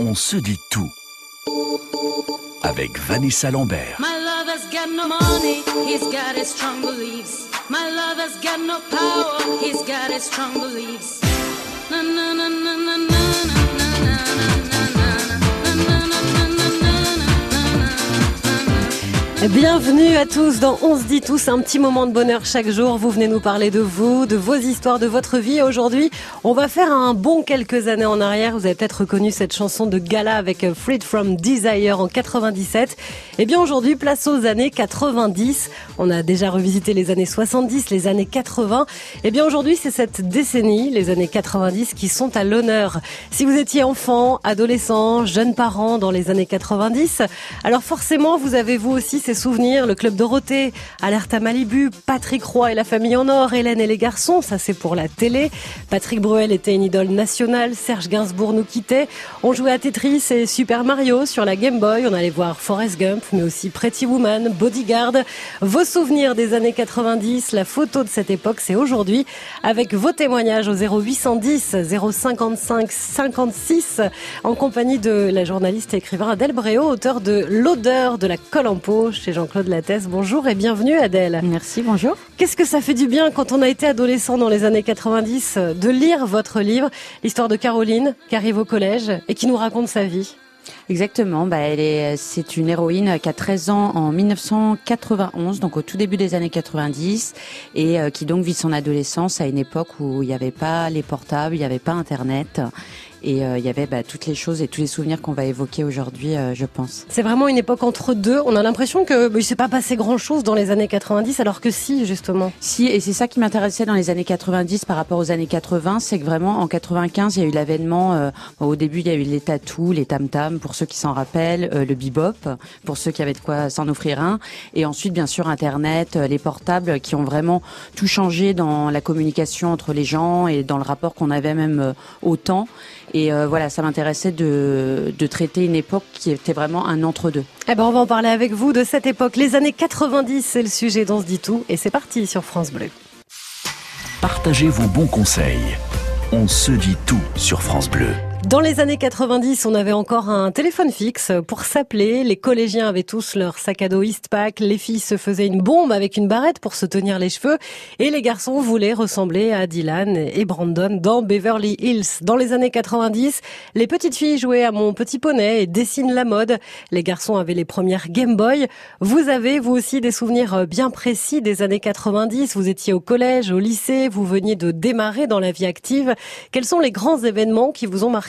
On se dit tout avec Vanessa Lambert. My lover's got no money, he's got his strong beliefs. My lover's got no power, he's got his strong beliefs. Na na na Bienvenue à tous dans On se dit tous, un petit moment de bonheur chaque jour. Vous venez nous parler de vous, de vos histoires, de votre vie. Aujourd'hui, on va faire un bon quelques années en arrière. Vous avez peut-être reconnu cette chanson de Gala avec Freed from Desire en 97. Eh bien aujourd'hui, place aux années 90. On a déjà revisité les années 70, les années 80. Eh bien aujourd'hui, c'est cette décennie, les années 90, qui sont à l'honneur. Si vous étiez enfant, adolescent, jeune parent dans les années 90, alors forcément, vous avez vous aussi ces souvenirs, le club Dorothée, Alerte à Malibu, Patrick Roy et la famille en or, Hélène et les garçons, ça c'est pour la télé. Patrick Bruel était une idole nationale, Serge Gainsbourg nous quittait. On jouait à Tetris et Super Mario sur la Game Boy, on allait voir Forrest Gump, mais aussi Pretty Woman, Bodyguard. Vos souvenirs des années 90, la photo de cette époque, c'est aujourd'hui, avec vos témoignages au 0810 055 56, en compagnie de la journaliste et écrivain Adèle Bréau, auteur de L'odeur de la colle en peau chez Jean-Claude Lattès. Bonjour et bienvenue Adèle. Merci, bonjour. Qu'est-ce que ça fait du bien quand on a été adolescent dans les années 90 euh, de lire votre livre, l'histoire de Caroline, qui arrive au collège et qui nous raconte sa vie? Exactement, bah elle est, c'est une héroïne qui a 13 ans en 1991, donc au tout début des années 90, et euh, qui donc vit son adolescence à une époque où il n'y avait pas les portables, il n'y avait pas Internet, et euh, il y avait bah, toutes les choses et tous les souvenirs qu'on va évoquer aujourd'hui, euh, je pense. C'est vraiment une époque entre deux. On a l'impression que bah, il s'est pas passé grand-chose dans les années 90, alors que si, justement. Si, et c'est ça qui m'intéressait dans les années 90 par rapport aux années 80, c'est que vraiment en 95, il y a eu l'avènement. euh, au début, il y a eu les tatous, les tam-tams, pour ceux qui s'en rappellent, euh, le bebop, pour ceux qui avaient de quoi s'en offrir un, et ensuite, bien sûr, Internet, euh, les portables, qui ont vraiment tout changé dans la communication entre les gens et dans le rapport qu'on avait même euh, au temps. Et euh, voilà, ça m'intéressait de, de traiter une époque qui était vraiment un entre-deux. Eh ben, on va en parler avec vous de cette époque. Les années 90, c'est le sujet dont se dit tout, et c'est parti sur France Bleu. Partagez vos bons conseils. On se dit tout sur France Bleu. Dans les années 90, on avait encore un téléphone fixe pour s'appeler. Les collégiens avaient tous leur sac à dos Eastpak. Les filles se faisaient une bombe avec une barrette pour se tenir les cheveux. Et les garçons voulaient ressembler à Dylan et Brandon dans Beverly Hills. Dans les années 90, les petites filles jouaient à Mon Petit Poney et dessinent la mode. Les garçons avaient les premières Game Boy. Vous avez, vous aussi, des souvenirs bien précis des années 90. Vous étiez au collège, au lycée, vous veniez de démarrer dans la vie active. Quels sont les grands événements qui vous ont marqué?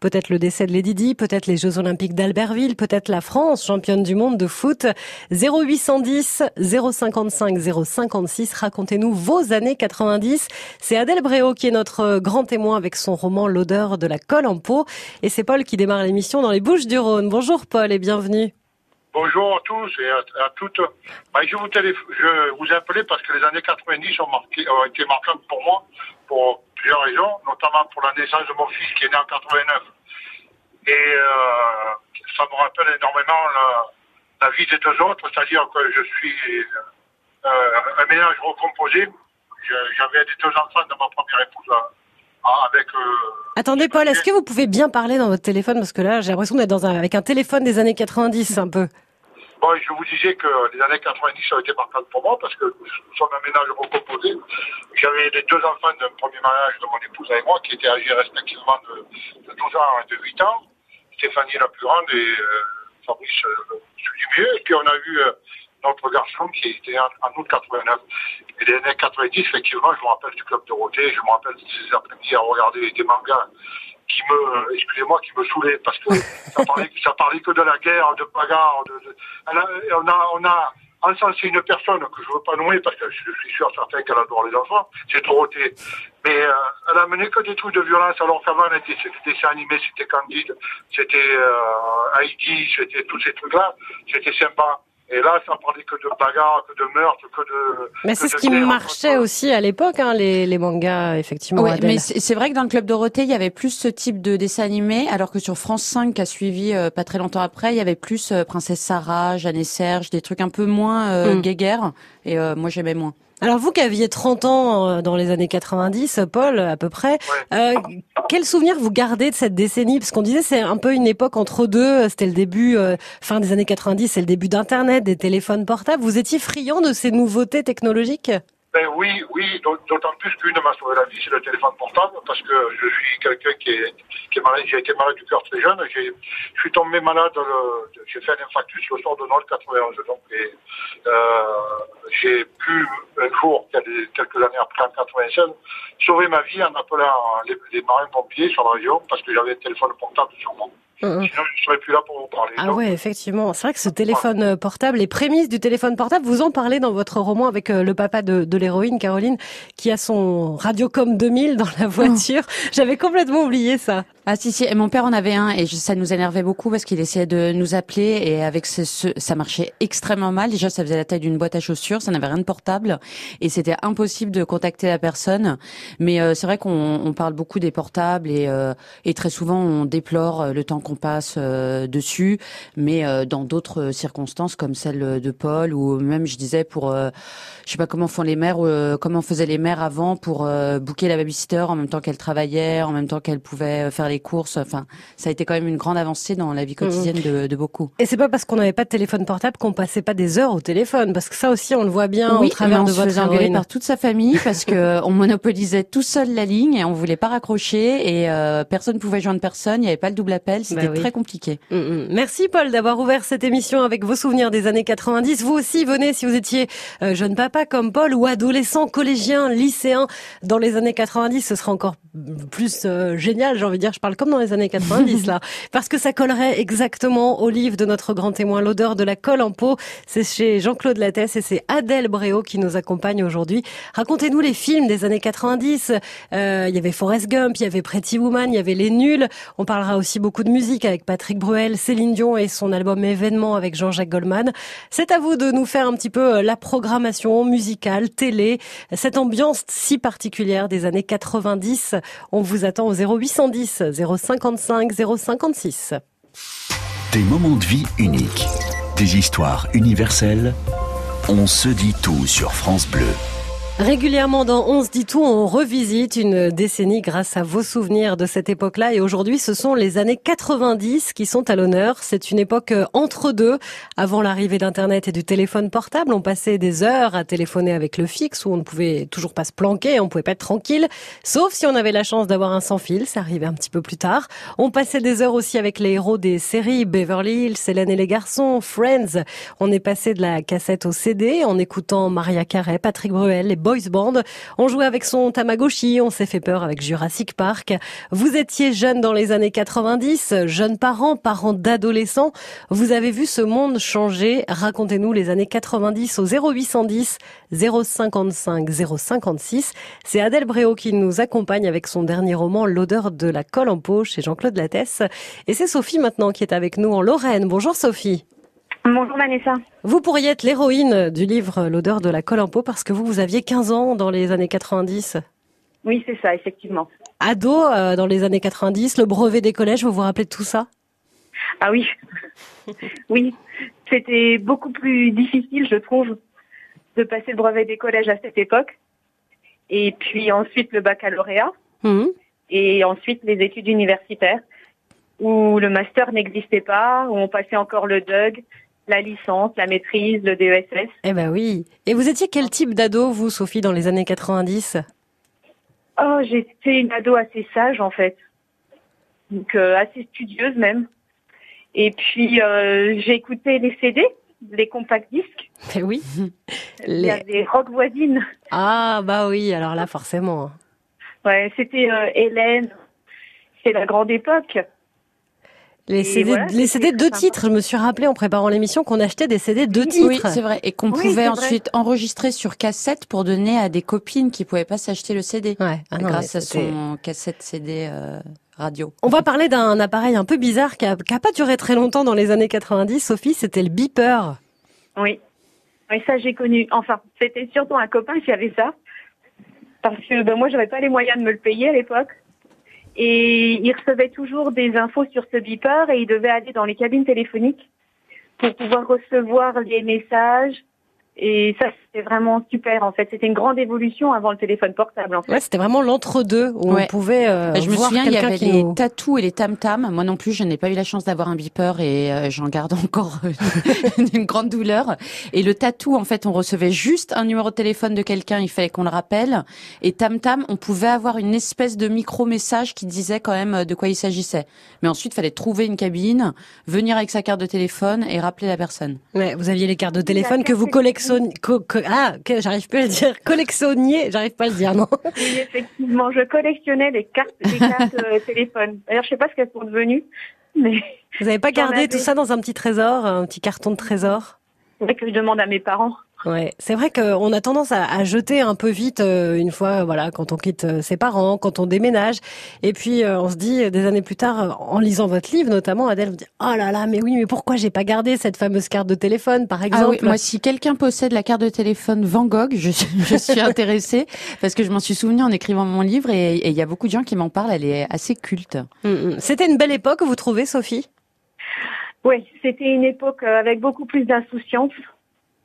Peut-être le décès de Lady Di, peut-être les Jeux Olympiques d'Albertville, peut-être la France, championne du monde de foot. 0810 055 056, racontez-nous vos années 90. C'est Adèle Bréau qui est notre grand témoin avec son roman L'odeur de la colle en peau. Et c'est Paul qui démarre l'émission dans les Bouches du Rhône. Bonjour Paul et bienvenue. Bonjour à tous et à, toutes. Bah, je, vous téléf- je vous parce que les années 90 ont, ont été marquantes pour moi, pour plusieurs raisons, notamment pour la naissance de mon fils qui est né en 89. Et euh, ça me rappelle énormément la, la vie des deux autres, c'est-à-dire que je suis euh, un ménage recomposé. J'avais des deux enfants de ma première épouse euh, avec... euh, Attendez Paul, est-ce que vous pouvez bien parler dans votre téléphone? Parce que là, j'ai l'impression d'être dans un, avec un téléphone des années 90 un peu. Bon, je vous disais que les années 90 ont été marquantes pour moi parce que nous sommes un ménage recomposé. J'avais les deux enfants d'un premier mariage de mon épouse et moi qui étaient âgés respectivement de, de 12 ans et de 8 ans. Stéphanie la plus grande et euh, Fabrice euh, celui du milieu. Et puis on a eu euh, notre garçon qui était en, en août 89. Et les années 90, effectivement, je me rappelle du club de Roté, je me rappelle de ces après-midi à regarder des mangas qui me, excusez-moi, qui me saoulaient parce que ça parlait, ça parlait que de la guerre, de bagarre, de, on a, on a encensé une personne que je veux pas nommer parce que je suis sûr certain qu'elle adore les enfants, c'est Dorothée. Mais euh, elle a mené que des trucs de violence alors qu'avant c'était dessins animés, c'était Candide, c'était euh, Heidi, c'était tous ces trucs-là, c'était sympa. Et là, ça parlait que de bagarre, que de meurtre, que de. Mais c'est ce qui marchait aussi à l'époque, hein, les, les mangas, effectivement. Oui, mais c'est vrai que dans le club Dorothée, il y avait plus ce type de dessin animé, alors que sur France 5, qui a suivi euh, pas très longtemps après, il y avait plus euh, Princesse Sarah, Jeanne et Serge, des trucs un peu moins euh, Mm. guéguerres, et euh, moi j'aimais moins. Alors vous qui aviez 30 ans euh, dans les années 90, Paul, à peu près, euh, quel souvenir vous gardez de cette décennie? Parce qu'on disait c'est un peu une époque entre deux, c'était le début, euh, fin des années 90, c'est le début d'Internet, des téléphones portables. Vous étiez friand de ces nouveautés technologiques? Ben oui, oui, d'aut- d'autant plus qu'une m'a sauvé la vie, c'est le téléphone portable, parce que je suis quelqu'un qui est, malade, j'ai été malade du cœur très jeune, je suis tombé malade, j'ai fait un infarctus le soir de Noël 91, donc, euh, j'ai pu, un jour, quel- quelques années après, en 96, sauver ma vie en appelant les, les marins-pompiers sur la région, parce que j'avais un téléphone portable sur moi. Sinon, je serais plus là pour vous parler. Ah Donc, ouais, effectivement. C'est vrai que ce téléphone euh, portable, les prémices du téléphone portable, vous en parlez dans votre roman avec euh, le papa de, de l'héroïne, Caroline, qui a son Radiocom 2000 dans la voiture. J'avais complètement oublié ça. Ah si si, mon père en avait un et ça nous énervait beaucoup parce qu'il essayait de nous appeler et avec ce, ce- ça marchait extrêmement mal. Déjà ça faisait la taille d'une boîte à chaussures, ça n'avait rien de portable et c'était impossible de contacter la personne. Mais euh, c'est vrai qu'on on parle beaucoup des portables et, euh, et très souvent on déplore euh, le temps qu'on passe euh, dessus, mais euh, dans d'autres circonstances comme celle de Paul ou même je disais pour euh, je sais pas comment font les mères, euh, comment faisaient les mères avant pour euh, booker la babysitter en même temps qu'elle travaillait, en même temps qu'elle pouvait euh, faire les courses. Enfin, ça a été quand même une grande avancée dans la vie quotidienne de, de beaucoup. Et c'est pas parce qu'on n'avait pas de téléphone portable qu'on passait pas des heures au téléphone, parce que ça aussi on le voit bien au travers mais on de se votre engueuler par toute sa famille parce que on monopolisait tout seul la ligne et on voulait pas raccrocher et euh, personne pouvait joindre personne. Il y avait pas le double appel, c'était Bah oui. très compliqué. Mm, mm. Merci Paul d'avoir ouvert cette émission avec vos souvenirs des années 90. Vous aussi venez si vous étiez euh, jeune papa comme Paul ou adolescent, collégien, lycéen dans les années 90, ce serait encore plus euh, génial, j'ai envie de dire, je parle comme dans les années 90 là, parce que ça collerait exactement au livre de notre grand témoin, l'odeur de la colle en peau. C'est chez Jean-Claude Lattès et c'est Adèle Bréau qui nous accompagne aujourd'hui. Racontez-nous les films des années 90. Euh, il y avait Forrest Gump, il y avait Pretty Woman, il y avait Les Nuls. On parlera aussi beaucoup de musique avec Patrick Bruel, Céline Dion et son album Événement avec Jean-Jacques Goldman. C'est à vous de nous faire un petit peu euh, la programmation musicale, télé, cette ambiance si particulière des années 90. On vous attend au 0810 055 056. Des moments de vie uniques, des histoires universelles. On se dit tout sur France Bleu. Régulièrement dans On se dit tout, on revisite une décennie grâce à vos souvenirs de cette époque-là. Et aujourd'hui, ce sont les années 90 qui sont à l'honneur. C'est une époque euh, entre deux. Avant l'arrivée d'Internet et du téléphone portable, on passait des heures à téléphoner avec le fixe où on ne pouvait toujours pas se planquer, on pouvait pas être tranquille. Sauf si on avait la chance d'avoir un sans fil, ça arrivait un petit peu plus tard. On passait des heures aussi avec les héros des séries Beverly Hills, Hélène et les garçons, Friends. On est passé de la cassette au CD en écoutant Maria Carey, Patrick Bruel, les Boys Band. On jouait avec son Tamagotchi, on s'est fait peur avec Jurassic Park. Vous étiez jeune dans les années 90, jeunes parents, parents d'adolescents. Vous avez vu ce monde changer. Racontez-nous les années 90 au 0810 055 056. C'est Adèle Bréau qui nous accompagne avec son dernier roman L'odeur de la colle en peau chez Jean-Claude Lattès. Et c'est Sophie maintenant qui est avec nous en Lorraine. Bonjour Sophie. Bonjour Vanessa. Vous pourriez être l'héroïne du livre L'odeur de la colle en peau parce que vous, vous aviez 15 ans dans les années 90. Oui, c'est ça, effectivement. Ado euh, dans les années 90, le brevet des collèges, vous vous rappelez de tout ça? Ah oui. oui, c'était beaucoup plus difficile, je trouve, de passer le brevet des collèges à cette époque. Et puis ensuite le baccalauréat. Mhm. Et ensuite les études universitaires, où le master n'existait pas, où on passait encore le DUG, la licence, la maîtrise, le DESS. Eh ben oui. Et vous étiez quel type d'ado, vous, Sophie, dans les années 90 Oh, j'étais une ado assez sage en fait, donc euh, assez studieuse même. Et puis euh, j'ai écouté les CD, les compacts disques. Eh oui. Il y a Les- des rock voisines. Ah bah oui, alors là, forcément. Ouais, c'était euh, Hélène. C'est la grande époque. Les CD, voilà, les CD c'était deux très titres, je me suis rappelé en préparant l'émission qu'on achetait des CD deux Oui, titres. c'est vrai. Et qu'on Oui, pouvait vrai. ensuite enregistrer sur cassette pour donner à des copines qui pouvaient pas s'acheter le CD. Ouais. Ah non, grâce à son cassette CD euh, radio. On va parler d'un appareil un peu bizarre qui a, qui a pas duré très longtemps dans les années 90. Sophie, c'était le beeper. Oui. Oui, ça j'ai connu. Enfin, c'était surtout un copain qui avait ça. Parce que ben, moi, j'avais pas les moyens de me le payer à l'époque. Et il recevait toujours des infos sur ce beeper et il devait aller dans les cabines téléphoniques pour pouvoir recevoir les messages. Et ça, c'était vraiment super. En fait, c'était une grande évolution avant le téléphone portable. En fait. Ouais, c'était vraiment l'entre-deux où Ouais. on pouvait euh, je me voir souviens, il y avait qui les nous... tatous et les tam-tams. Moi non plus, je n'ai pas eu la chance d'avoir un beeper et euh, j'en garde encore une grande douleur. Et le tatou, en fait, on recevait juste un numéro de téléphone de quelqu'un, il fallait qu'on le rappelle. Et tam-tam, on pouvait avoir une espèce de micro-message qui disait quand même euh, de quoi il s'agissait. Mais ensuite, il fallait trouver une cabine, venir avec sa carte de téléphone et rappeler la personne. Ouais, vous aviez les cartes de téléphone que vous carte collectionniez. co- co- ah, que j'arrive plus à le dire. Collectionniez, j'arrive pas à le dire, non Oui, effectivement, je collectionnais les cartes, les cartes euh, téléphone. D'ailleurs, je sais pas ce qu'elles sont devenues, mais Vous avez pas gardé tout ça dans un petit trésor, un petit carton de trésor? C'est vrai que je demande à mes parents. Ouais, c'est vrai qu'on a tendance à, à jeter un peu vite euh, une fois, voilà, quand on quitte euh, ses parents, quand on déménage, et puis euh, on se dit euh, des années plus tard, euh, en lisant votre livre notamment, Adèle, vous dit oh là là, mais oui, mais pourquoi j'ai pas gardé cette fameuse carte de téléphone, par exemple Ah oui, moi, si quelqu'un possède la carte de téléphone Van Gogh, je, je suis intéressée parce que je m'en suis souvenu en écrivant mon livre et et il y a beaucoup de gens qui m'en parlent. Elle est assez culte. Mm, mm. C'était une belle époque, vous trouvez, Sophie? Oui, c'était une époque euh, avec beaucoup plus d'insouciance,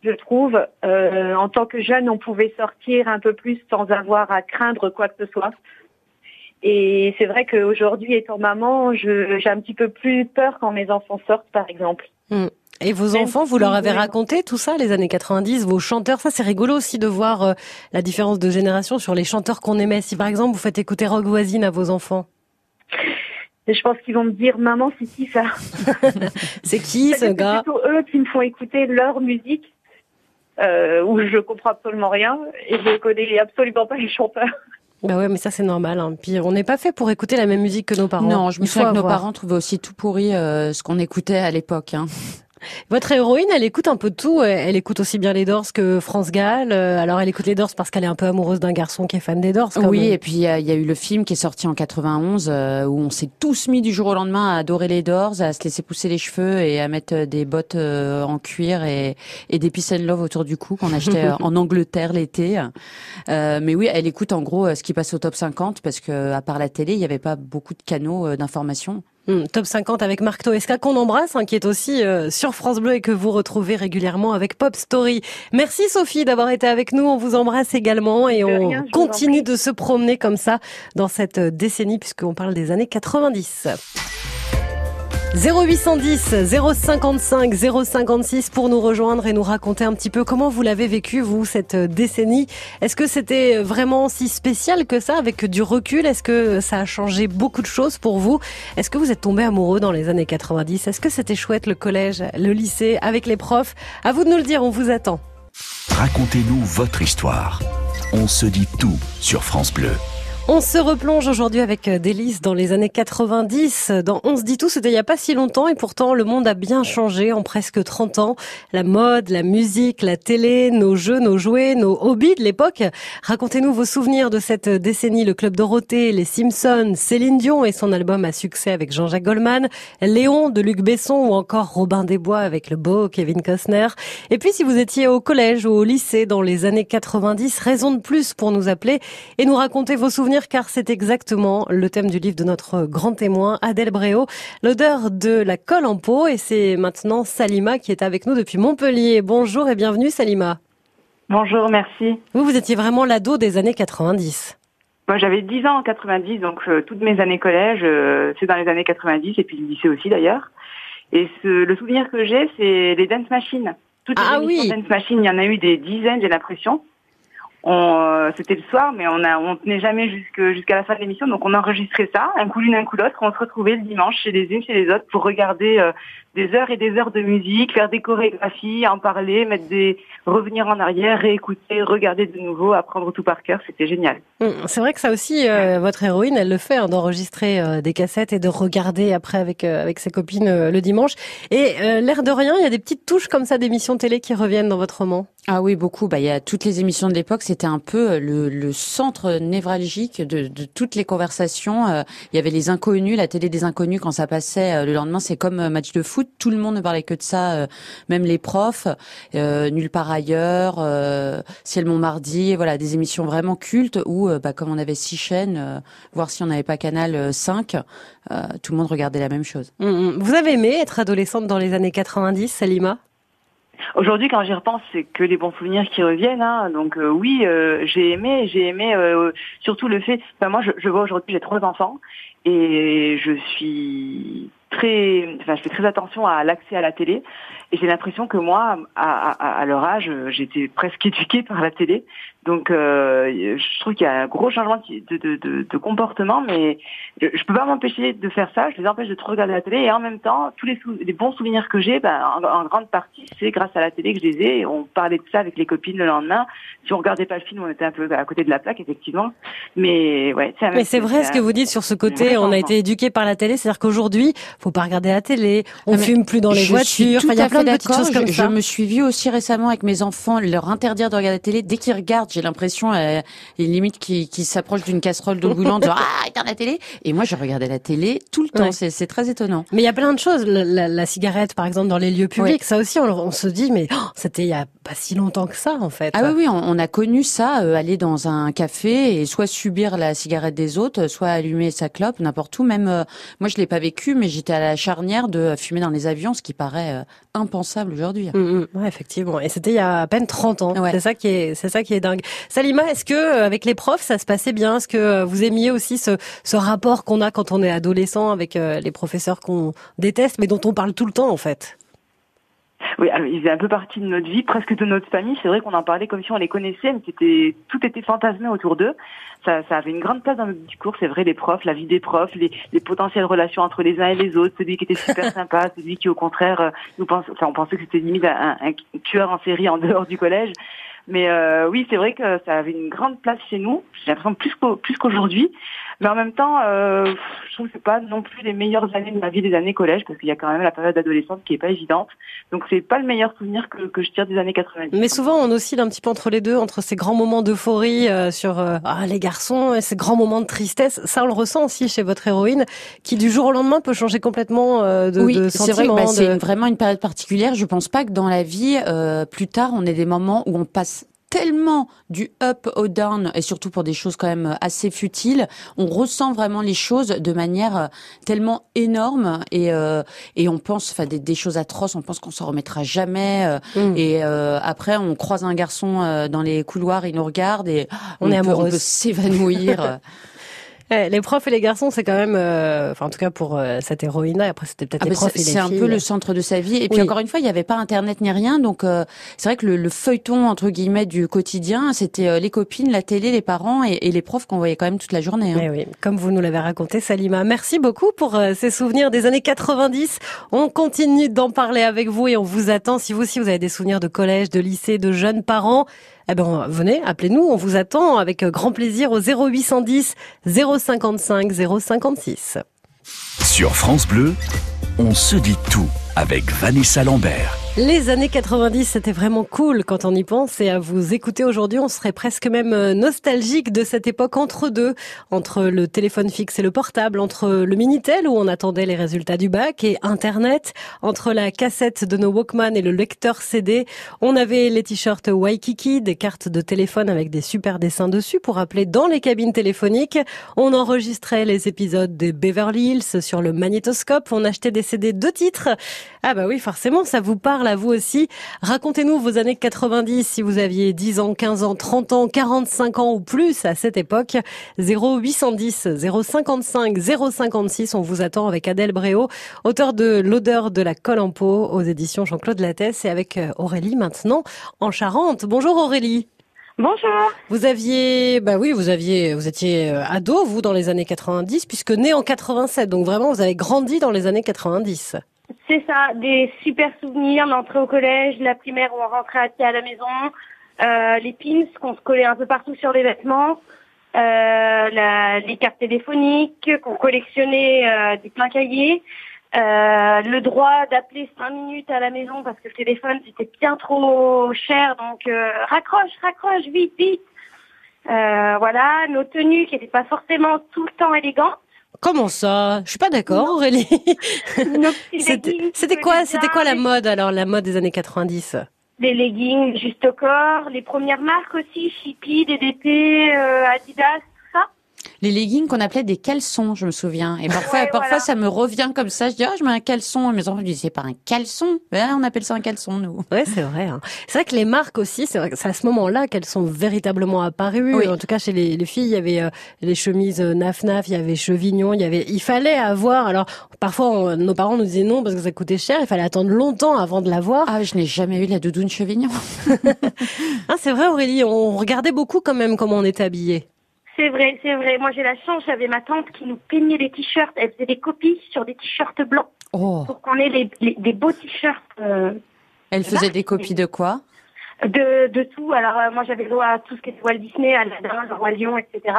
je trouve. Euh, en tant que jeune, on pouvait sortir un peu plus sans avoir à craindre quoi que ce soit. Et c'est vrai qu'aujourd'hui, étant maman, j'ai un petit peu plus peur quand mes enfants sortent, par exemple. Et vos enfants, vous leur avez raconté tout ça, les années 90, vos chanteurs, ça c'est rigolo aussi de voir euh, la différence de génération sur les chanteurs qu'on aimait. Si par exemple vous faites écouter Rock Voisine à vos enfants, je pense qu'ils vont me dire, maman, c'est qui ça? C'est qui ce C'est gars? plutôt eux qui me font écouter leur musique, euh, où je comprends absolument rien et je connais absolument pas les chanteurs. Bah ouais, mais ça c'est normal. Hein. Puis on n'est pas fait pour écouter la même musique que nos parents. Non, je me souviens que nos parents trouvaient aussi tout pourri euh, ce qu'on écoutait à l'époque. Hein. Votre héroïne, elle écoute un peu de tout. Elle écoute aussi bien les Doors que France Gall. Euh, Alors elle écoute les Doors parce qu'elle est un peu amoureuse d'un garçon qui est fan des comme- Oui, et puis il y, a- eu le film qui est sorti en 91 euh, où on s'est tous mis du jour au lendemain à adorer les Doors, à se laisser pousser les cheveux et à mettre euh, des bottes euh, en cuir et, et des peace and love autour du cou qu'on achetait en Angleterre l'été. Euh, mais oui, elle écoute en gros ce qui passe au top 50 parce que à part la télé, il n'y avait pas beaucoup de canaux d'information. Hmm, top 50 avec Marc Toesca qu'on embrasse, hein, qui est aussi euh, sur France Bleu et que vous retrouvez régulièrement avec Pop Story. Merci Sophie d'avoir été avec nous. On vous embrasse également et De on rien, continue de se promener comme ça dans cette euh, décennie puisqu'on parle des années 90. 0810 055 056 pour nous rejoindre et nous raconter un petit peu comment vous l'avez vécu vous cette euh, décennie. Est-ce que c'était vraiment si spécial que ça avec du recul? Est-ce que ça a changé beaucoup de choses pour vous? Est-ce que vous êtes tombé amoureux dans les années 90 Est-ce que c'était chouette le collège, le lycée avec les profs? À vous de nous le dire, on vous attend. Racontez-nous votre histoire. On se dit tout sur France Bleu. On se replonge aujourd'hui avec euh, Délice dans les années 90. Dans On se dit tout, c'était il y a pas si longtemps et pourtant le monde a bien changé en presque 30 ans. La mode, la musique, la télé, nos jeux, nos jouets, nos hobbies de l'époque. Racontez-nous vos souvenirs de cette décennie, le Club Dorothée, les Simpsons, Céline Dion et son album à succès avec Jean-Jacques Goldman, Léon de Luc Besson ou encore Robin des Bois avec le beau Kevin Costner. Et puis si vous étiez au collège ou au lycée dans les années 90, raison de plus pour nous appeler et nous raconter vos souvenirs car c'est exactement le thème du livre de notre grand témoin Adèle Bréau, l'odeur de la colle en peau et c'est maintenant Salima qui est avec nous depuis Montpellier. Bonjour et bienvenue Salima. Bonjour, merci. Vous, vous étiez vraiment l'ado des années 90. Moi, j'avais 10 ans en 90, donc euh, toutes mes années collège, euh, c'est dans les années 90, et puis le lycée aussi d'ailleurs. Et ce, le souvenir que j'ai, c'est les dance machines. Toutes les Ah oui. dance machines, il y en a eu des dizaines, j'ai l'impression. Euh, c'était le soir, mais on a, on tenait jamais jusqu'à la fin de l'émission, donc on enregistrait ça, un coup l'une, un coup l'autre, on se retrouvait le dimanche chez les unes, chez les autres, pour regarder euh, des heures et des heures de musique, faire des chorégraphies, en parler, mettre des, revenir en arrière, réécouter, regarder de nouveau, apprendre tout par cœur, c'était génial. Hum, C'est vrai que ça aussi, euh, votre héroïne, elle le fait, hein, d'enregistrer euh, des cassettes et de regarder après avec euh, avec ses copines euh, le dimanche. Et euh, l'air de rien, il y a des petites touches comme ça d'émissions télé qui reviennent dans votre roman? Ah oui, beaucoup. Bah, il y a toutes les émissions de l'époque. C'était un peu le, le centre névralgique de, de toutes les conversations. Euh, Il y avait les inconnus, la télé des inconnus quand ça passait euh, le lendemain. C'est comme euh, match de foot. Tout le monde ne parlait que de ça, euh, même les profs. Euh, Nulle part ailleurs, euh, Ciel Montmardi. Voilà, des émissions vraiment cultes où, euh, bah, comme on avait six chaînes, euh, voir si on n'avait pas Canal euh, 5, euh, tout le monde regardait la même chose. Hum, hum. Vous avez aimé être adolescente dans les années 90, Salima? Aujourd'hui, quand j'y repense, c'est que les bons souvenirs qui reviennent. Hein. Donc euh, oui, euh, j'ai aimé, j'ai aimé euh, surtout le fait. Enfin, moi, je, je vois aujourd'hui, j'ai trois enfants et je suis je fais très attention à l'accès à la télé. Et j'ai l'impression que moi, à leur âge, j'étais presque éduquée par la télé. Donc, euh, je trouve qu'il y a un gros changement de, de, de, de comportement, mais je, je peux pas m'empêcher de faire ça. Je les empêche de trop regarder la télé. Et en même temps, tous les, sou- les bons souvenirs que j'ai, ben, en, en grande partie, c'est grâce à la télé que je les ai. Et on parlait de ça avec les copines le lendemain. Si on regardait pas le film, on était un peu à côté de la plaque, effectivement. Mais ouais, Mais c'est vrai ce que vous dites sur ce côté. On a été éduqué par la télé, c'est-à-dire qu'aujourd'hui, faut pas regarder la télé. On Ah, mais fume plus dans les voitures. Enfin, il y a plein de petites choses comme je, ça. Je me suis vue aussi récemment avec mes enfants leur interdire de regarder la télé. Dès qu'ils regardent, j'ai l'impression, euh, limite qui, qui s'approche d'une casserole d'eau bouillante, genre ah regarde la télé. Et moi, je regardais la télé tout le temps. Ouais. C'est c'est très étonnant. Mais il y a plein de choses. La, la- la cigarette, par exemple, dans les lieux publics, ça aussi, on, on se dit, mais oh, c'était il y a pas si longtemps que ça, en fait. Ah oui, oui, on, on a connu ça, euh, aller dans un café et soit subir la cigarette des autres, soit allumer sa clope, n'importe où. Même euh, moi, je l'ai pas vécu, mais j'étais à la charnière de fumer dans les avions, ce qui paraît euh, impensable aujourd'hui. Mm, mm. Ouais, effectivement. Et c'était il y a à peine 30 ans. Ouais. C'est ça qui est, c'est ça qui est dingue. Salima, est-ce que euh, avec les profs, ça se passait bien? Est-ce que euh, vous aimiez aussi ce, ce rapport qu'on a quand on est adolescent avec euh, les professeurs qu'on déteste, mais dont on parle tout le temps, en fait? Oui, alors, ils faisaient un peu partie de notre vie, presque de notre famille. C'est vrai qu'on en parlait comme si on les connaissait, mais c'était tout était fantasmé autour d'eux. Ça, ça avait une grande place dans notre discours. C'est vrai, les profs, la vie des profs, les, les potentielles relations entre les uns et les autres, celui qui était super sympa, celui qui au contraire euh, nous pense, enfin on pensait que c'était limite un, un tueur en série en dehors du collège. Mais euh, oui, c'est vrai que ça avait une grande place chez nous. J'ai l'impression plus qu'aujourd'hui. Mais en même temps, euh, je trouve que c'est pas non plus les meilleures années de ma vie, les années collège, parce qu'il y a quand même la période adolescente qui est pas évidente. Donc c'est pas le meilleur souvenir que, que je tire des années 90. Mais souvent, on oscille un petit peu entre les deux, entre ces grands moments d'euphorie euh, sur euh, ah, les garçons et ces grands moments de tristesse. Ça, on le ressent aussi chez votre héroïne, qui du jour au lendemain peut changer complètement euh, de, oui, de c'est vrai bah, c'est de- une- vraiment une période particulière. Je pense pas que dans la vie, euh, plus tard, on ait des moments où on passe tellement du up au down et surtout pour des choses quand même assez futiles, on ressent vraiment les choses de manière euh, tellement énorme et euh, et on pense enfin des, des choses atroces, on pense qu'on s'en remettra jamais euh, Mm. et euh, après on croise un garçon euh, dans les couloirs, il nous regarde et On est peut, amoureuse. on peut s'évanouir. Les profs et les garçons, c'est quand même, euh, enfin en tout cas pour euh, cette héroïne-là. Après, c'était peut-être Ah les profs et les c'est un filles. peu le centre de sa vie. Et puis Oui. encore une fois, il n'y avait pas Internet ni rien, donc euh, c'est vrai que le, le feuilleton entre guillemets du quotidien, c'était euh, les copines, la télé, les parents et, et les profs qu'on voyait quand même toute la journée. hein. Eh oui, comme vous nous l'avez raconté, Salima. Merci beaucoup pour euh, ces souvenirs des années 90. On continue d'en parler avec vous et on vous attend. Si vous aussi vous avez des souvenirs de collège, de lycée, de jeunes parents, eh ben venez, appelez-nous. On vous attend avec euh, grand plaisir au 0810 055 056. Sur France Bleu, on se dit tout avec Vanessa Lambert. Les années 90, c'était vraiment cool quand on y pense et à vous écouter aujourd'hui, on serait presque même euh, nostalgique de cette époque entre deux, entre le téléphone fixe et le portable, entre le Minitel où on attendait les résultats du bac et Internet, entre la cassette de nos Walkman et le lecteur CD. On avait les t-shirts Waikiki, des cartes de téléphone avec des super dessins dessus pour appeler dans les cabines téléphoniques. On enregistrait les épisodes des Beverly Hills sur le magnétoscope. On achetait des CD de titres. Ah bah oui, forcément, ça vous parle à vous aussi. Racontez-nous vos années 90 si vous aviez 10 ans, 15 ans, 30 ans, 45 ans ou plus à cette époque. 0810 055 056. On vous attend avec Adèle Bréau, auteur de L'odeur de la colle en peau aux éditions Jean-Claude Lattès et avec euh, Aurélie maintenant en Charente. Bonjour Aurélie. Bonjour. Vous aviez, bah oui, vous aviez, vous étiez euh, ado, vous, dans les années 90, puisque né en 87. Donc vraiment, vous avez grandi dans les années 90. C'est ça, des super souvenirs, l'entrée au collège, la primaire où on rentrait à pied à la maison, euh, les pins qu'on se collait un peu partout sur les vêtements, euh, les cartes téléphoniques qu'on collectionnait euh, des pleins cahiers, le droit d'appeler cinq minutes à la maison parce que le téléphone c'était bien trop cher, donc raccroche, raccroche, vite, vite. Voilà, nos tenues qui n'étaient pas forcément tout le temps élégantes. Comment ça? Je suis pas d'accord, Aurélie. C'était quoi, c'était quoi la mode alors, la mode des années 90 Les leggings juste au corps, les premières marques aussi, Chippy, DDT, euh, Adidas. Les leggings qu'on appelait des caleçons, je me souviens. Et parfois, Ouais, parfois voilà. ça me revient comme ça. Je dis, ah, je mets un caleçon. Et mes enfants me disent, c'est pas un caleçon. Ben, on appelle ça un caleçon, nous. Ouais, c'est vrai. hein. C'est vrai que les marques aussi, c'est à ce moment-là qu'elles sont véritablement apparues. Oui. En tout cas, chez les, les filles, il y avait euh, les chemises euh, Naf Naf, il y avait Chevignon, il y avait, il fallait avoir. Alors parfois, on- nos parents nous disaient non parce que ça coûtait cher. Il fallait attendre longtemps avant de l'avoir. Ah, je n'ai jamais eu la doudoune chevignon. Ah, c'est vrai, Aurélie. On regardait beaucoup quand même comment on était habillés. C'est vrai, c'est vrai. Moi, j'ai la chance, j'avais ma tante qui nous peignait les t-shirts. Elle faisait des copies sur des t-shirts blancs Oh. pour qu'on ait les, les- des beaux t-shirts euh, Elle faisait des copies de quoi? De, de tout. Alors, euh, moi, j'avais le droit à tout ce qui était Walt Disney, Aladdin, le Roi Lion, etc.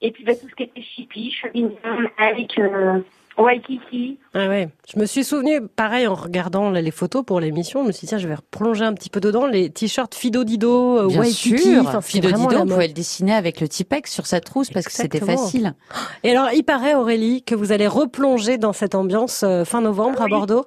Et puis, bah, tout ce qui était Chippy, Chevignon, Nike, euh, Waikiki. Ah ouais. Je me suis souvenu, pareil, en regardant les photos pour l'émission, je me suis dit, tiens, je vais replonger un petit peu dedans, les t-shirts Fido Dido, euh, Bien Waikiki. sûr. Enfin, Fido Dido, on pouvait le dessiner avec le Tipex sur sa trousse parce que c'était facile. Et alors, il paraît, Aurélie, que vous allez replonger dans cette ambiance euh, fin novembre à. Bordeaux?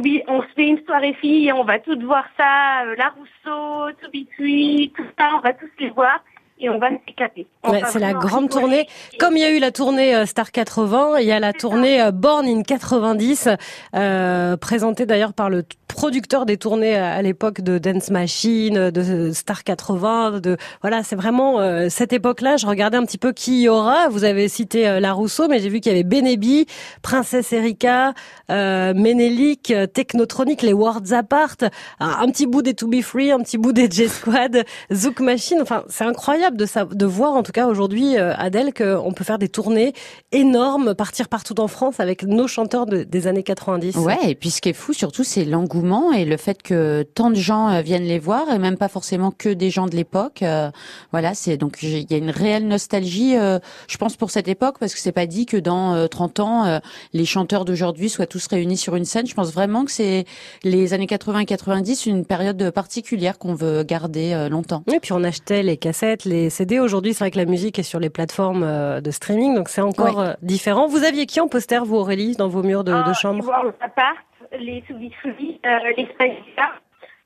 Oui, on se fait une soirée fille et on va toutes voir ça. euh, la Rousseau, Toubitui, tout ça, on va tous les voir et on va s'éclater. On Ouais, c'est la grande tournée. Comme il y a eu la tournée euh, Star 80, il y a la tournée euh, Born in 90, euh, présentée d'ailleurs par le producteur des tournées à à l'époque de Dance Machine, euh, de Star 80. De voilà, c'est vraiment euh, cette époque-là. Je regardais un petit peu qui y aura. Vous avez cité euh, la Rousseau, mais j'ai vu qu'il y avait Benebi, Princesse Erika, euh, euh, Technotronic, les Worlds Apart, un, petit bout des To Be Free, un petit bout des J-Squad, Zouk Machine. Enfin, c'est incroyable de, sa- de voir en tout cas aujourd'hui, euh, Adèle, qu'on peut faire des tournées énormes, partir partout en France avec nos chanteurs de- des années 90. Ouais, et puis ce qui est fou surtout, c'est l'engouement et le fait que tant de gens euh, viennent les voir et même pas forcément que des gens de l'époque. Euh, voilà, c'est donc il y a une réelle nostalgie, euh, je pense pour cette époque parce que c'est pas dit que dans euh, 30 ans les chanteurs d'aujourd'hui soient tous réunis sur une scène. Je pense vraiment que c'est les années 80 et 90 une période particulière qu'on veut garder longtemps. Et puis on achetait les cassettes, les CD. Aujourd'hui, c'est vrai que la musique est sur les plateformes euh, de streaming, donc c'est encore Ouais. euh, différent. Vous aviez qui en poster, vous, Aurélie, dans vos murs de, de Ah, chambre? les Worlds Apart, les euh, les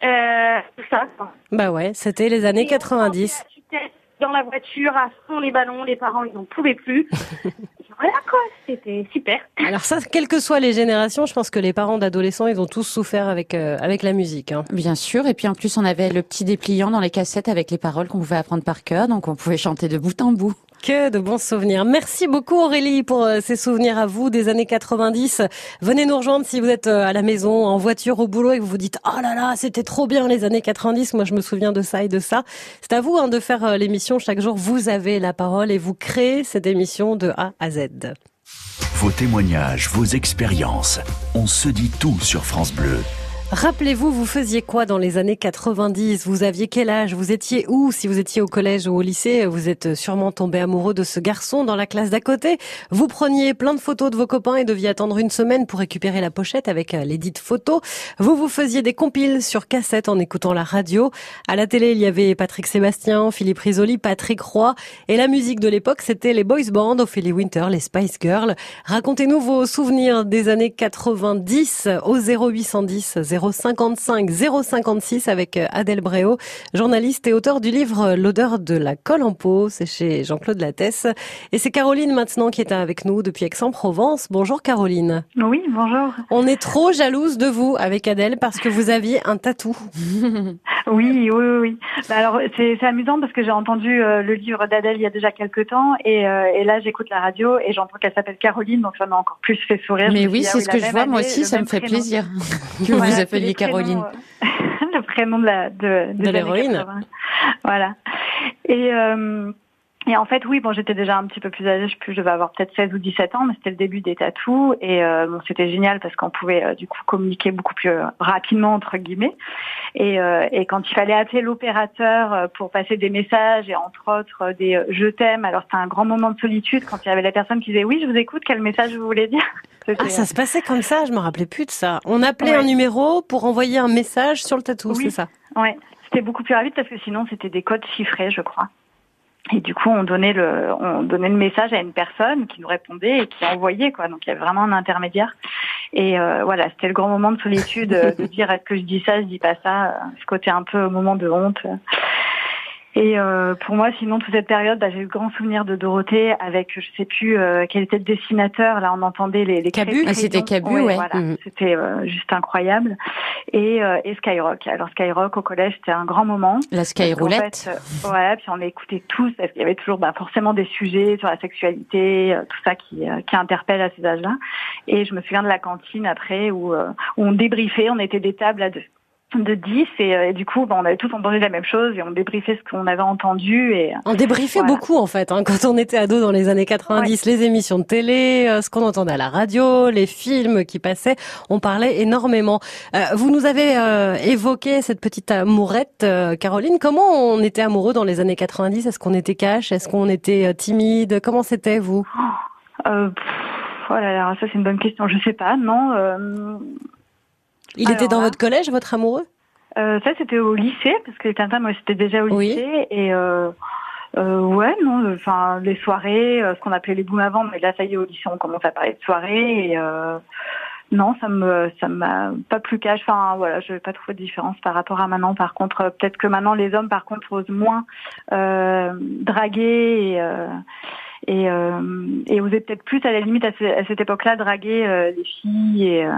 euh, tout ça. Bah ouais, c'était les années Et on 90. chantait à tue-tête Dans la voiture, à fond les ballons, les parents, ils n'en pouvaient plus. voilà quoi, c'était super. Alors ça, quelles que soient les générations, je pense que les parents d'adolescents, ils ont tous souffert avec euh, avec la musique. Hein. Bien sûr, et puis en plus on avait le petit dépliant dans les cassettes avec les paroles qu'on pouvait apprendre par cœur, donc on pouvait chanter de bout en bout. Que de bons souvenirs. Merci beaucoup Aurélie pour euh, ces souvenirs à vous des années 90. Venez nous rejoindre si vous êtes euh, à la maison, en voiture, au boulot et que vous vous dites « Oh là là, c'était trop bien les années 90, moi je me souviens de ça et de ça ». C'est à vous hein, de faire euh, l'émission chaque jour. Vous avez la parole et vous créez cette émission de A à Z. Vos témoignages, vos expériences. On se dit tout sur France Bleu. Rappelez-vous, vous faisiez quoi dans les années 90 Vous aviez quel âge? Vous étiez où? Si vous étiez au collège ou au lycée, vous êtes sûrement tombé amoureux de ce garçon dans la classe d'à côté. Vous preniez plein de photos de vos copains et deviez attendre une semaine pour récupérer la pochette avec euh, les dites photos. Vous vous faisiez des compiles sur cassette en écoutant la radio. À la télé, il y avait Patrick Sébastien, Philippe Risoli, Patrick Roy. Et la musique de l'époque, c'était les boys band, Ophélie Winter, les Spice Girls. Racontez-nous vos souvenirs des années 90 au 0810 055 056 avec euh, Adèle Bréau, journaliste et auteur du livre L'odeur de la colle en peau. C'est chez Jean-Claude Lattès. Et c'est Caroline maintenant qui est avec nous depuis Aix-en-Provence. Bonjour Caroline. Oui, bonjour. On est trop jalouse de vous avec Adèle parce que vous aviez un tatou. Oui, oui, oui. Bah alors c'est c'est amusant parce que j'ai entendu euh, le livre d'Adèle il y a déjà quelques temps et, euh, et là j'écoute la radio et j'entends qu'elle s'appelle Caroline donc ça m'a encore plus fait sourire. Mais oui, ah c'est ce que je vois, moi aussi, ça me fait prénom. plaisir que vous Voilà, vous c'est appeliez Caroline. euh, le prénom de la de, des années l'héroïne. 80. Voilà. Et euh, et en fait, oui, bon, j'étais déjà un petit peu plus âgée, je, je devais avoir peut-être 16 ou 17 ans, mais c'était le début des tatous. Et euh, bon, c'était génial parce qu'on pouvait euh, du coup communiquer beaucoup plus euh, rapidement, entre guillemets. Et, euh, et quand il fallait appeler l'opérateur euh, pour passer des messages, et entre autres des euh, je t'aime, alors c'était un grand moment de solitude quand il y avait la personne qui disait oui, je vous écoute, quel message vous voulez dire? Ah, ça se passait comme ça, je me rappelais plus de ça. On appelait Ouais. un numéro pour envoyer un message sur le tatou, Oui. c'est ça? Ouais, c'était beaucoup plus rapide parce que sinon c'était des codes chiffrés, je crois. Et du coup, on donnait le, on donnait le message à une personne qui nous répondait et qui envoyait quoi. Donc il y avait vraiment un intermédiaire. Et euh, voilà, c'était le grand moment de solitude euh, de dire est-ce que je dis ça, je dis pas ça. euh, Ce côté un peu moment de honte. Et euh, pour moi, sinon, toute cette période, bah, j'ai eu grand souvenir de Dorothée avec, je sais plus euh, quel était le dessinateur. Là, on entendait les, les Cabu Ah, c'était Cabu, ouais. voilà. Mhm. C'était euh, juste incroyable. Et, euh, et Skyrock. Alors Skyrock au collège, c'était un grand moment. La Sky Parce qu'en Roulette. fait, voilà, puis on écoutait tous parce qu'il y avait toujours bah, forcément des sujets sur la sexualité, tout ça qui, qui interpelle à ces âges-là. Et je me souviens de la cantine après où, où on débriefait, on était des tables à deux de 10 et, euh, et du coup bah, on avait tous entendu la même chose et on débriefait ce qu'on avait entendu et On débriefait Voilà. beaucoup en fait hein, quand on était ado dans les années 90, les émissions de télé, euh, ce qu'on entendait à la radio, les films qui passaient, on parlait énormément. Euh, vous nous avez euh, évoqué cette petite amourette, euh, Caroline. Comment on était amoureux dans les années 90 Est-ce qu'on était cash? Est-ce qu'on était euh, timide? Comment c'était vous? Euh, pff, oh là là ça c'est une bonne question je sais pas non euh, Il Alors était dans là- votre collège, votre amoureux? Euh, ça, c'était au lycée, parce que les Tintins, moi, c'était déjà au Oui. lycée. Et euh, euh, ouais, non, enfin, les soirées, euh, ce qu'on appelait les booms avant, mais là, ça y est, au lycée, on commence à parler de soirées. Et euh, non, ça me, ça m'a pas plus cash. Enfin, voilà, je n'ai pas trouvé de différence par rapport à maintenant. Par contre, euh, peut-être que maintenant, les hommes, par contre, osent moins euh, draguer et. Et, euh, et oser peut-être plus à la limite à, ce- à cette époque-là draguer euh, les filles et, euh,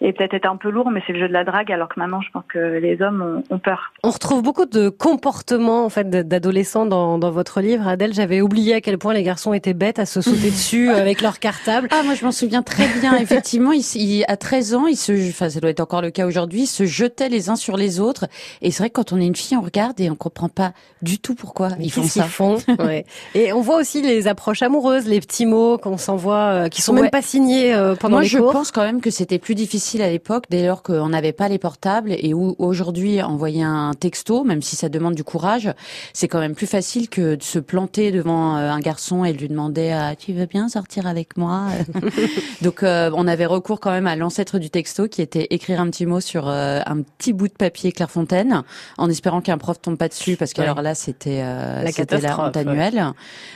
et peut-être être un peu lourd, mais c'est le jeu de la drague, alors que maintenant je pense que les hommes ont, ont peur. On retrouve beaucoup de comportements en fait d'adolescents dans, dans votre livre, Adèle. J'avais oublié à quel point les garçons étaient bêtes à se sauter dessus avec leur cartable. Ah, moi, je m'en souviens très bien. Effectivement, il, s- il- à 13 ans, il se, enfin, ça doit être encore le cas aujourd'hui, ils se jetaient les uns sur les autres. Et c'est vrai que quand on est une fille, on regarde et on comprend pas du tout pourquoi ils font ça. qu'ils font? Ouais. Et on voit aussi les approches amoureuses, les petits mots qu'on s'envoie, euh, qui sont même pas signés euh, pendant Moi, les je cours. pense quand même que c'était plus difficile à l'époque, dès lors qu'on n'avait pas les portables et où aujourd'hui envoyer un texto, même si ça demande du courage, c'est quand même plus facile que de se planter devant euh, un garçon et de lui demander ah, tu veux bien sortir avec moi? Donc euh, on avait recours quand même à l'ancêtre du texto qui était écrire un petit mot sur un petit bout de papier Clairefontaine, en espérant qu'un prof tombe pas dessus parce que Ouais. alors là c'était euh, La c'était la catastrophe, honte annuelle.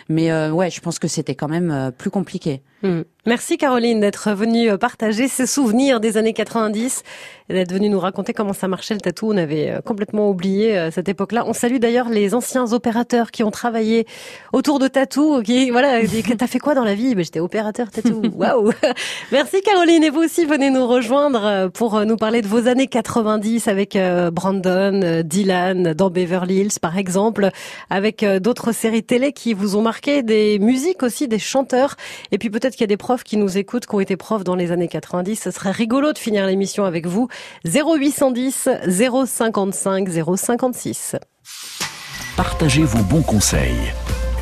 Mais ouais, je pense que c'était quand même euh, plus compliqué. Hmm. Merci Caroline d'être venue euh, partager ses souvenirs des années 90 et d'être venue nous raconter comment ça marchait le tatou. On avait euh, complètement oublié euh, cette époque-là. On salue d'ailleurs les anciens opérateurs qui ont travaillé autour de tatou. Qui voilà, t'as fait quoi dans la vie? Ben, J'étais opérateur tatou. Waouh Merci Caroline et vous aussi venez nous rejoindre pour nous parler de vos années 90 avec Brandon, Dylan dans Beverly Hills par exemple, avec d'autres séries télé qui vous ont marqué, des musiques aussi, des chanteurs et puis peut-être qu'il y a des profs qui nous écoutent, qui ont été profs dans les années 90. Ce serait rigolo de finir l'émission avec vous. 0810 055 056. Partagez vos bons conseils.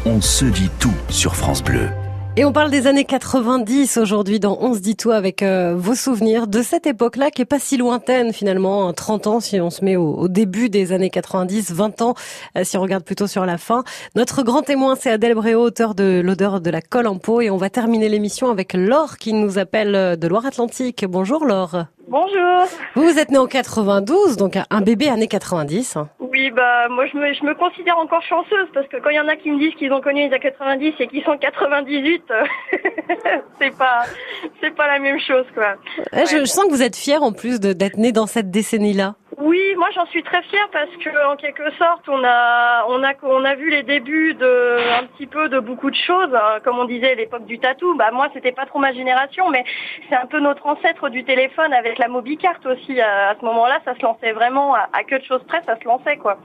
On se dit tout sur France Bleu. Et on parle des années 90 aujourd'hui dans On se dit tout avec euh, vos souvenirs de cette époque-là qui est pas si lointaine finalement, hein, 30 ans si on se met au, au début des années 90, 20 ans euh, si on regarde plutôt sur la fin. Notre grand témoin c'est Adèle Bréau, auteur de L'odeur de la colle en peau et on va terminer l'émission avec Laure qui nous appelle euh, de Loire-Atlantique. Bonjour Laure. Bonjour. Vous, vous êtes né en 92, donc un bébé années 90. hein. Oui, bah moi je me, je me considère encore chanceuse parce que quand il y en a qui me disent qu'ils ont connu les années 90 et qu'ils sont 98, euh, c'est pas c'est pas la même chose quoi. Eh, Je, je sens que vous êtes fière en plus d'être né dans cette décennie-là. Oui, moi j'en suis très fière parce que en quelque sorte on a on a on a vu les débuts de un petit peu de beaucoup de choses, hein. comme on disait l'époque du tatou. Bah moi c'était pas trop ma génération, mais c'est un peu notre ancêtre du téléphone avec la mobicarte aussi. À, à ce moment-là, ça se lançait vraiment à, à que de choses près, ça se lançait quoi.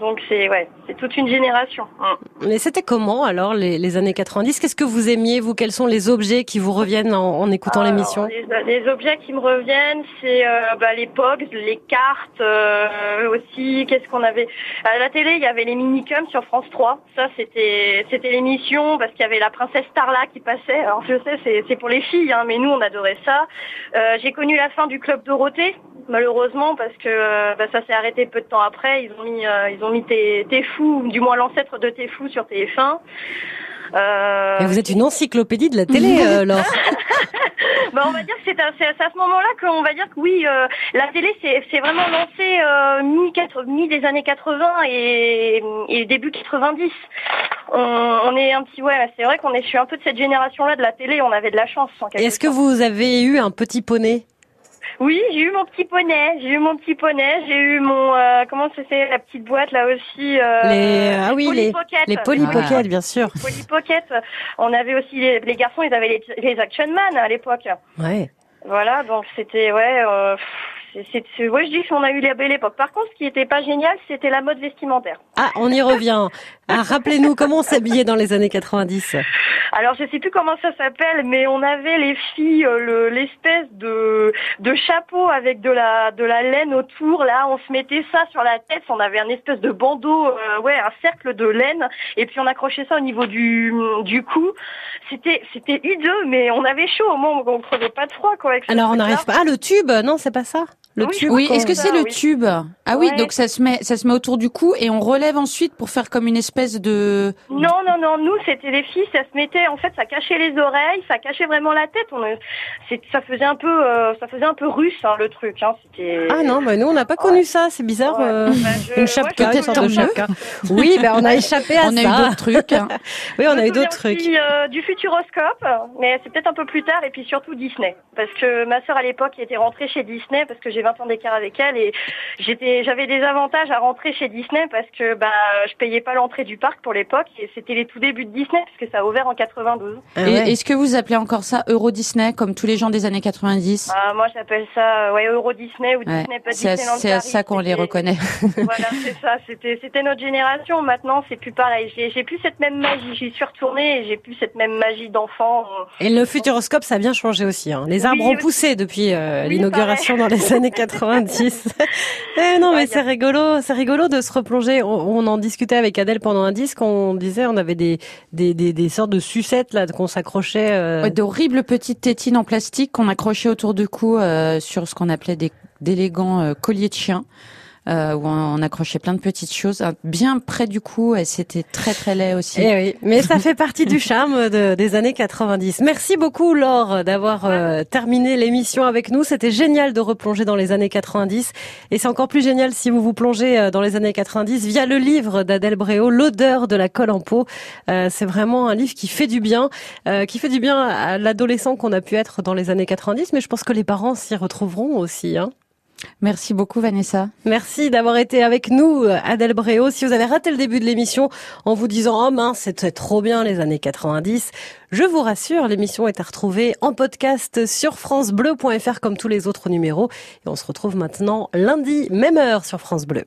Donc c'est ouais, c'est toute une génération. Mm. Mais c'était comment alors les, les années 90 Qu'est-ce que vous aimiez vous? Quels sont les objets qui vous reviennent en, en écoutant l'émission? les, les objets qui me reviennent, c'est euh, bah, les pogs, les cartes euh, aussi. Qu'est-ce qu'on avait? À la télé, il y avait les minicums sur France 3. Ça, c'était c'était l'émission parce qu'il y avait la princesse Starla qui passait. Alors je sais, c'est c'est pour les filles, hein, mais nous on adorait ça. Euh, J'ai connu la fin du club Dorothée, malheureusement parce que bah, ça s'est arrêté peu de temps après. Ils ont mis ils ont mis T'es T'es fou, du moins l'ancêtre de T'es fou sur TF1. Euh, vous êtes une encyclopédie de la télé, euh, Laure. bah, on va dire que c'est à, ce moment-là qu'on va dire que oui, euh, la télé c'est vraiment lancé euh, mi, des années 80 et, et début 90. On, on est un petit ouais, c'est vrai qu'on est je suis un peu de cette génération-là de la télé. On avait de la chance. Est-ce que vous avez eu un petit poney? Oui, j'ai eu mon petit poney, j'ai eu mon petit poney, j'ai eu mon euh, comment s'appelle la petite boîte là aussi. Euh, Les ah oui les les Polly Ah. Pocket bien sûr. Polly Pocket. On avait aussi les, les garçons, ils avaient les, les Action Man à l'époque. Ouais. Voilà, donc c'était ouais. Euh, c'est, ouais, je dis qu'on a eu la belle époque. Par contre, ce qui était pas génial, c'était la mode vestimentaire. Ah on y revient. Ah, rappelez-nous comment on s'habillait dans les années 90. Alors je sais plus comment ça s'appelle, mais on avait les filles euh, le, l'espèce de de chapeau avec de la de la laine autour. Là, on se mettait ça sur la tête. On avait un espèce de bandeau, euh, ouais, un cercle de laine, et puis on accrochait ça au niveau du du cou. C'était c'était hideux, mais on avait chaud au moment où on crevait pas de froid, quoi. avec Alors on n'arrive pas. Ah le tube? Non c'est pas ça? Le Oui, tube. Oui, est-ce que c'est ça, le oui. tube? Ah oui, Ouais. donc ça se met, ça se met autour du cou et on relève ensuite pour faire comme une espèce de. Non, non, non, nous, c'était les filles, ça se mettait, en fait, ça cachait les oreilles, ça cachait vraiment la tête. On, c'est, ça faisait un peu, euh, ça faisait un peu russe, hein, le truc, hein. Ah non, bah nous on n'a pas connu ça, c'est bizarre. Ouais. euh, Bah, je- Une chapka, une sorte de chapka. Oui, ben on a échappé à On a ça. eu d'autres trucs. hein. Oui, on Je a eu d'autres trucs. euh, du Futuroscope, mais c'est peut-être un peu plus tard, et puis surtout Disney. Parce que ma sœur à l'époque était rentrée chez Disney, parce que j'ai 20 ans d'écart avec elle, et j'étais, j'avais des avantages à rentrer chez Disney, parce que bah, je payais pas l'entrée du parc pour l'époque, et c'était les tout débuts de Disney, parce que ça a ouvert en 92. Ah ouais. Est-ce que vous appelez encore ça Euro Disney comme tous les gens des années 90 Ah, moi j'appelle ça euh, ouais, Euro Disney ou Ouais, Disney, pas C'est à, Disneyland c'est à ça qu'on les reconnaît. Voilà, c'est ça. C'était, c'était notre génération. Maintenant, c'est plus pareil. J'ai, j'ai plus cette même magie. J'y suis retournée et j'ai plus cette même magie d'enfant. Et le futuroscope, ça a bien changé aussi. Hein. Les arbres Oui, ont poussé depuis euh, Oui, l'inauguration dans les années 90. eh non, mais c'est rigolo, c'est rigolo de se replonger. On, on en discutait avec Adèle pendant un disque. On disait, on avait des des, des, des sortes de sucettes là qu'on s'accrochait. euh, Ouais, D'horribles petites tétines en plastique qu'on accrochait autour du cou euh, sur ce qu'on appelait des d'élégants euh, colliers de chien. Euh, où on, accrochait plein de petites choses hein, bien près du cou et c'était très très laid aussi. Eh oui, mais ça fait partie du charme de- des années 90. Merci beaucoup Laure d'avoir euh, terminé l'émission avec nous. C'était génial de replonger dans les années 90 et c'est encore plus génial si vous vous plongez euh, dans les années 90 via le livre d'Adèle Bréau, L'odeur de la colle en peau. Euh, c'est vraiment un livre qui fait du bien, euh, qui fait du bien à l'adolescent qu'on a pu être dans les années 90, mais je pense que les parents s'y retrouveront aussi. Hein. Merci beaucoup Vanessa. Merci d'avoir été avec nous, Adèle Bréau. Si vous avez raté le début de l'émission en vous disant oh mince c'était trop bien les années 90, je vous rassure, l'émission est à retrouver en podcast sur francebleu.fr comme tous les autres numéros. Et on se retrouve maintenant lundi, même heure sur France Bleu.